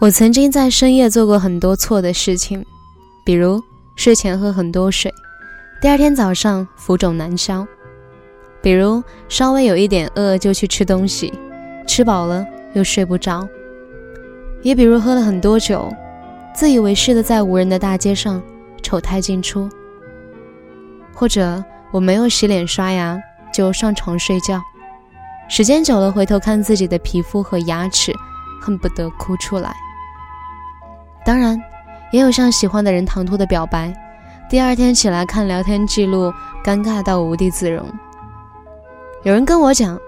我曾经在深夜做过很多错的事情，比如睡前喝很多水，第二天早上浮肿难消；比如稍微有一点饿就去吃东西，吃饱了又睡不着；也比如喝了很多酒，自以为是的在无人的大街上丑态尽出；或者我没有洗脸刷牙就上床睡觉，时间久了回头看自己的皮肤和牙齿，恨不得哭出来。当然，也有向喜欢的人唐突的表白，第二天起来看聊天记录，尴尬到无地自容。有人跟我讲，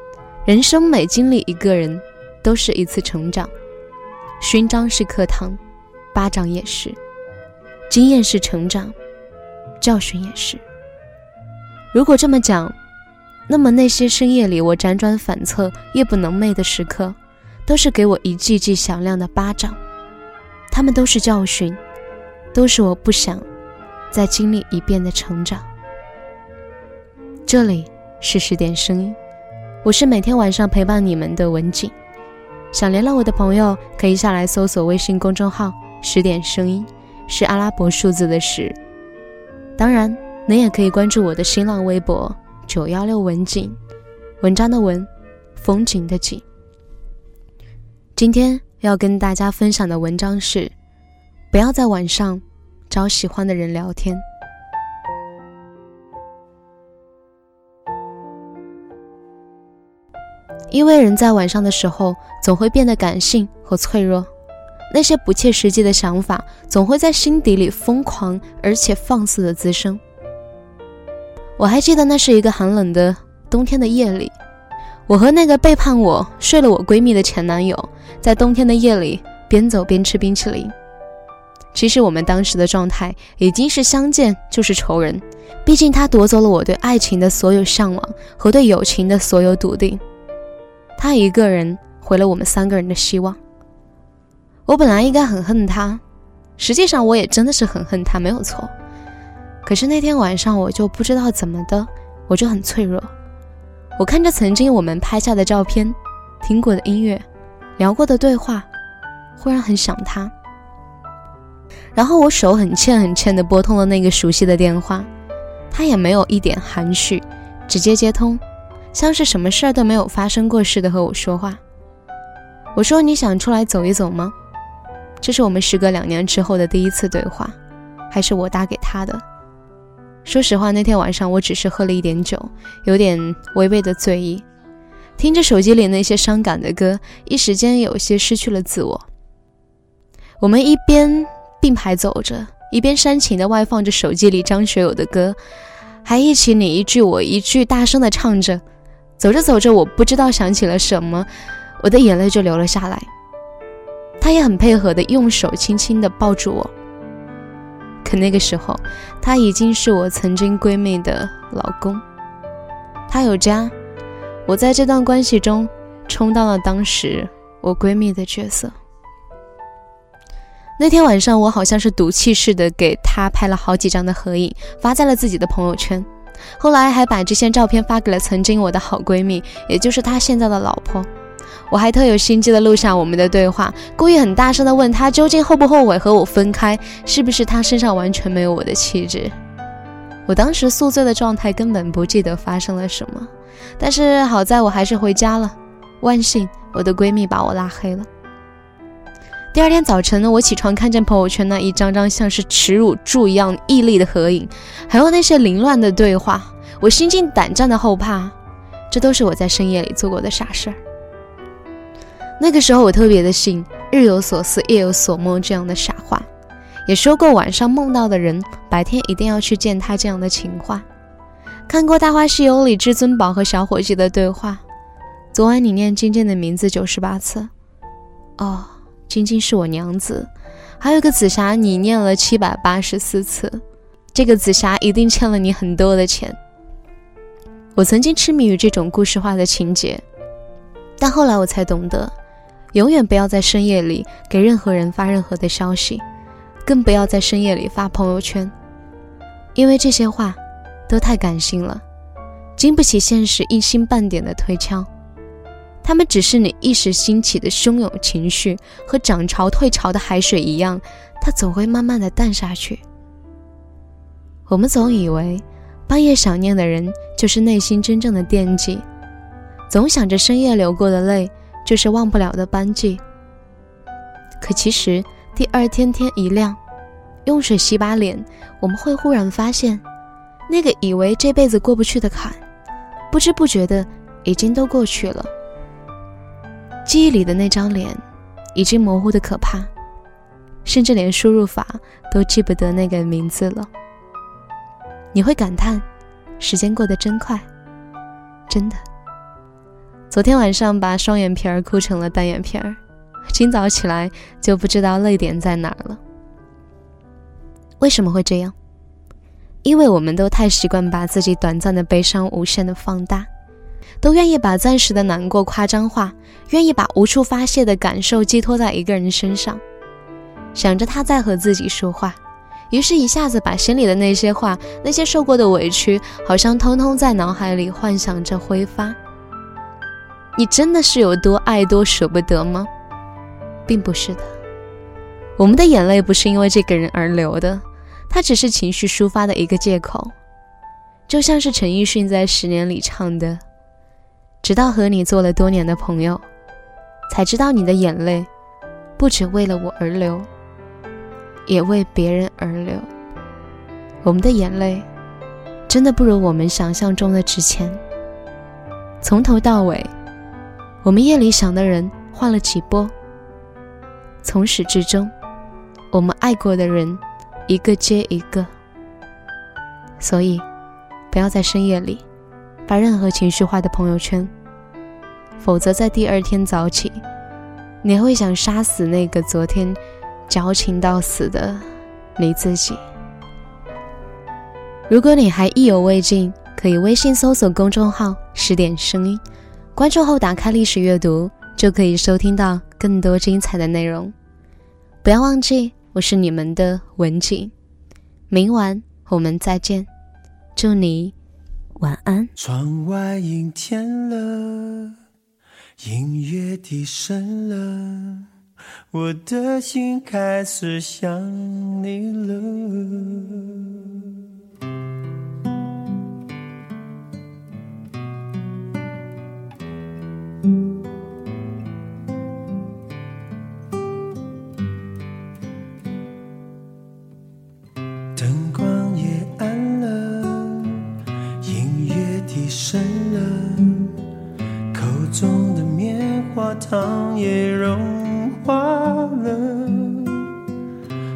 人生每经历一个人，都是一次成长。勋章是课堂，巴掌也是；经验是成长，教训也是。如果这么讲，那么那些深夜里我辗转反侧、夜不能寐的时刻，都是给我一记记响亮的巴掌。他们都是教训，都是我不想再经历一遍的成长。这里是十点声音，我是每天晚上陪伴你们的文景。想联络我的朋友，可以下来搜索微信公众号“十点声音”，是阿拉伯数字的十。当然，你也可以关注我的新浪微博“九幺六文景”，文章的文，风景的景。今天。要跟大家分享的文章是：不要在晚上找喜欢的人聊天，因为人在晚上的时候总会变得感性和脆弱，那些不切实际的想法总会在心底里疯狂而且放肆的滋生。我还记得那是一个寒冷的冬天的夜里。我和那个背叛我、睡了我闺蜜的前男友，在冬天的夜里边走边吃冰淇淋。其实我们当时的状态已经是相见就是仇人，毕竟他夺走了我对爱情的所有向往和对友情的所有笃定，他一个人毁了我们三个人的希望。我本来应该很恨他，实际上我也真的是很恨他，没有错。可是那天晚上我就不知道怎么的，我就很脆弱。我看着曾经我们拍下的照片，听过的音乐，聊过的对话，忽然很想他。然后我手很欠很欠的拨通了那个熟悉的电话，他也没有一点含蓄，直接接通，像是什么事儿都没有发生过似的和我说话。我说：“你想出来走一走吗？”这是我们时隔两年之后的第一次对话，还是我打给他的。说实话，那天晚上我只是喝了一点酒，有点微微的醉意，听着手机里那些伤感的歌，一时间有些失去了自我。我们一边并排走着，一边煽情的外放着手机里张学友的歌，还一起你一句我一句大声的唱着。走着走着，我不知道想起了什么，我的眼泪就流了下来。他也很配合的用手轻轻的抱住我。可那个时候，他已经是我曾经闺蜜的老公。他有家，我在这段关系中充当了当时我闺蜜的角色。那天晚上，我好像是赌气似的给他拍了好几张的合影，发在了自己的朋友圈。后来还把这些照片发给了曾经我的好闺蜜，也就是他现在的老婆。我还特有心机的录下我们的对话，故意很大声的问他究竟后不后悔和我分开，是不是他身上完全没有我的气质？我当时宿醉的状态根本不记得发生了什么，但是好在我还是回家了。万幸，我的闺蜜把我拉黑了。第二天早晨呢，我起床看见朋友圈那一张张像是耻辱柱一样屹立的合影，还有那些凌乱的对话，我心惊胆战的后怕，这都是我在深夜里做过的傻事儿。那个时候我特别的信“日有所思，夜有所梦”这样的傻话，也说过晚上梦到的人，白天一定要去见他这样的情话。看过《大话西游》里至尊宝和小伙计的对话，昨晚你念晶晶的名字九十八次，哦，晶晶是我娘子。还有个紫霞，你念了七百八十四次，这个紫霞一定欠了你很多的钱。我曾经痴迷于这种故事化的情节，但后来我才懂得。永远不要在深夜里给任何人发任何的消息，更不要在深夜里发朋友圈，因为这些话都太感性了，经不起现实一星半点的推敲。他们只是你一时兴起的汹涌情绪，和涨潮退潮的海水一样，它总会慢慢的淡下去。我们总以为，半夜想念的人就是内心真正的惦记，总想着深夜流过的泪就是忘不了的斑迹。可其实，第二天天一亮，用水洗把脸，我们会忽然发现，那个以为这辈子过不去的坎，不知不觉的已经都过去了。记忆里的那张脸，已经模糊的可怕，甚至连输入法都记不得那个名字了。你会感叹，时间过得真快，真的。昨天晚上把双眼皮儿哭成了单眼皮儿，今早起来就不知道泪点在哪儿了。为什么会这样？因为我们都太习惯把自己短暂的悲伤无限的放大，都愿意把暂时的难过夸张化，愿意把无处发泄的感受寄托在一个人身上，想着他在和自己说话。于是，一下子把心里的那些话、那些受过的委屈，好像通通在脑海里幻想着挥发。你真的是有多爱、多舍不得吗？并不是的。我们的眼泪不是因为这个人而流的，它只是情绪抒发的一个借口。就像是陈奕迅在《十年》里唱的：“直到和你做了多年的朋友，才知道你的眼泪，不只为了我而流。”也为别人而流。我们的眼泪，真的不如我们想象中的值钱。从头到尾，我们夜里想的人换了几波。从始至终，我们爱过的人，一个接一个。所以，不要在深夜里发任何情绪化的朋友圈，否则在第二天早起，你会想杀死那个昨天。矫情到死的你自己。如果你还意犹未尽，可以微信搜索公众号“十点声音”，关注后打开历史阅读，就可以收听到更多精彩的内容。不要忘记，我是你们的文景。明晚我们再见，祝你晚安。窗外阴天了，音乐低声了。我的心开始想你了。灯光也暗了，音乐低声了，口中的棉花糖也融。化了，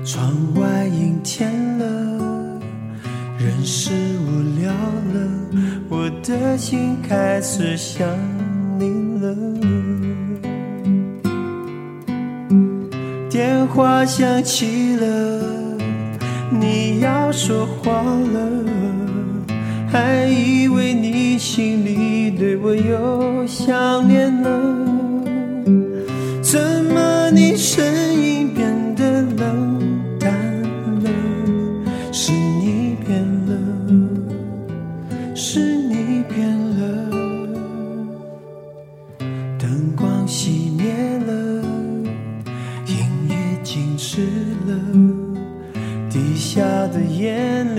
窗外阴天了，人是无聊了，我的心开始想你了。电话响起了，你要说话了，还以为你心里对我有想念了。你声音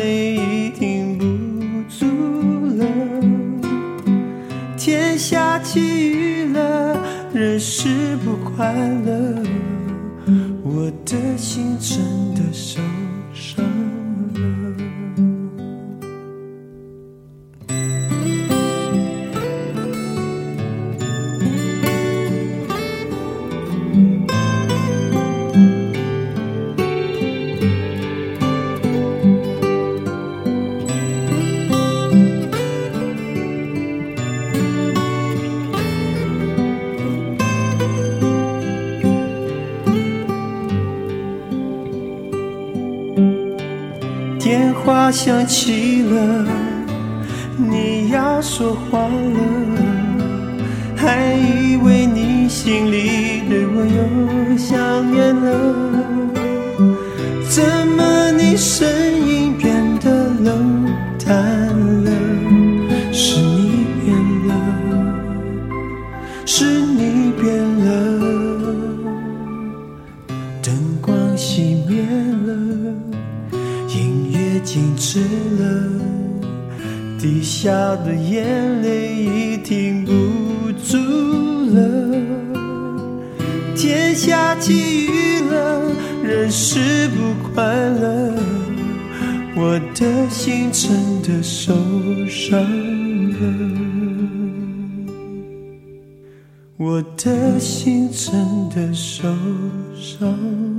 泪已停不住了。天下起雨了，人是不快乐。我的心电话响起了，你要说话了，还以为你心里对我又想念了，怎么你声音变得冷淡？天下起雨了，人是不快乐，我的心真的受伤了。我的心真的受伤。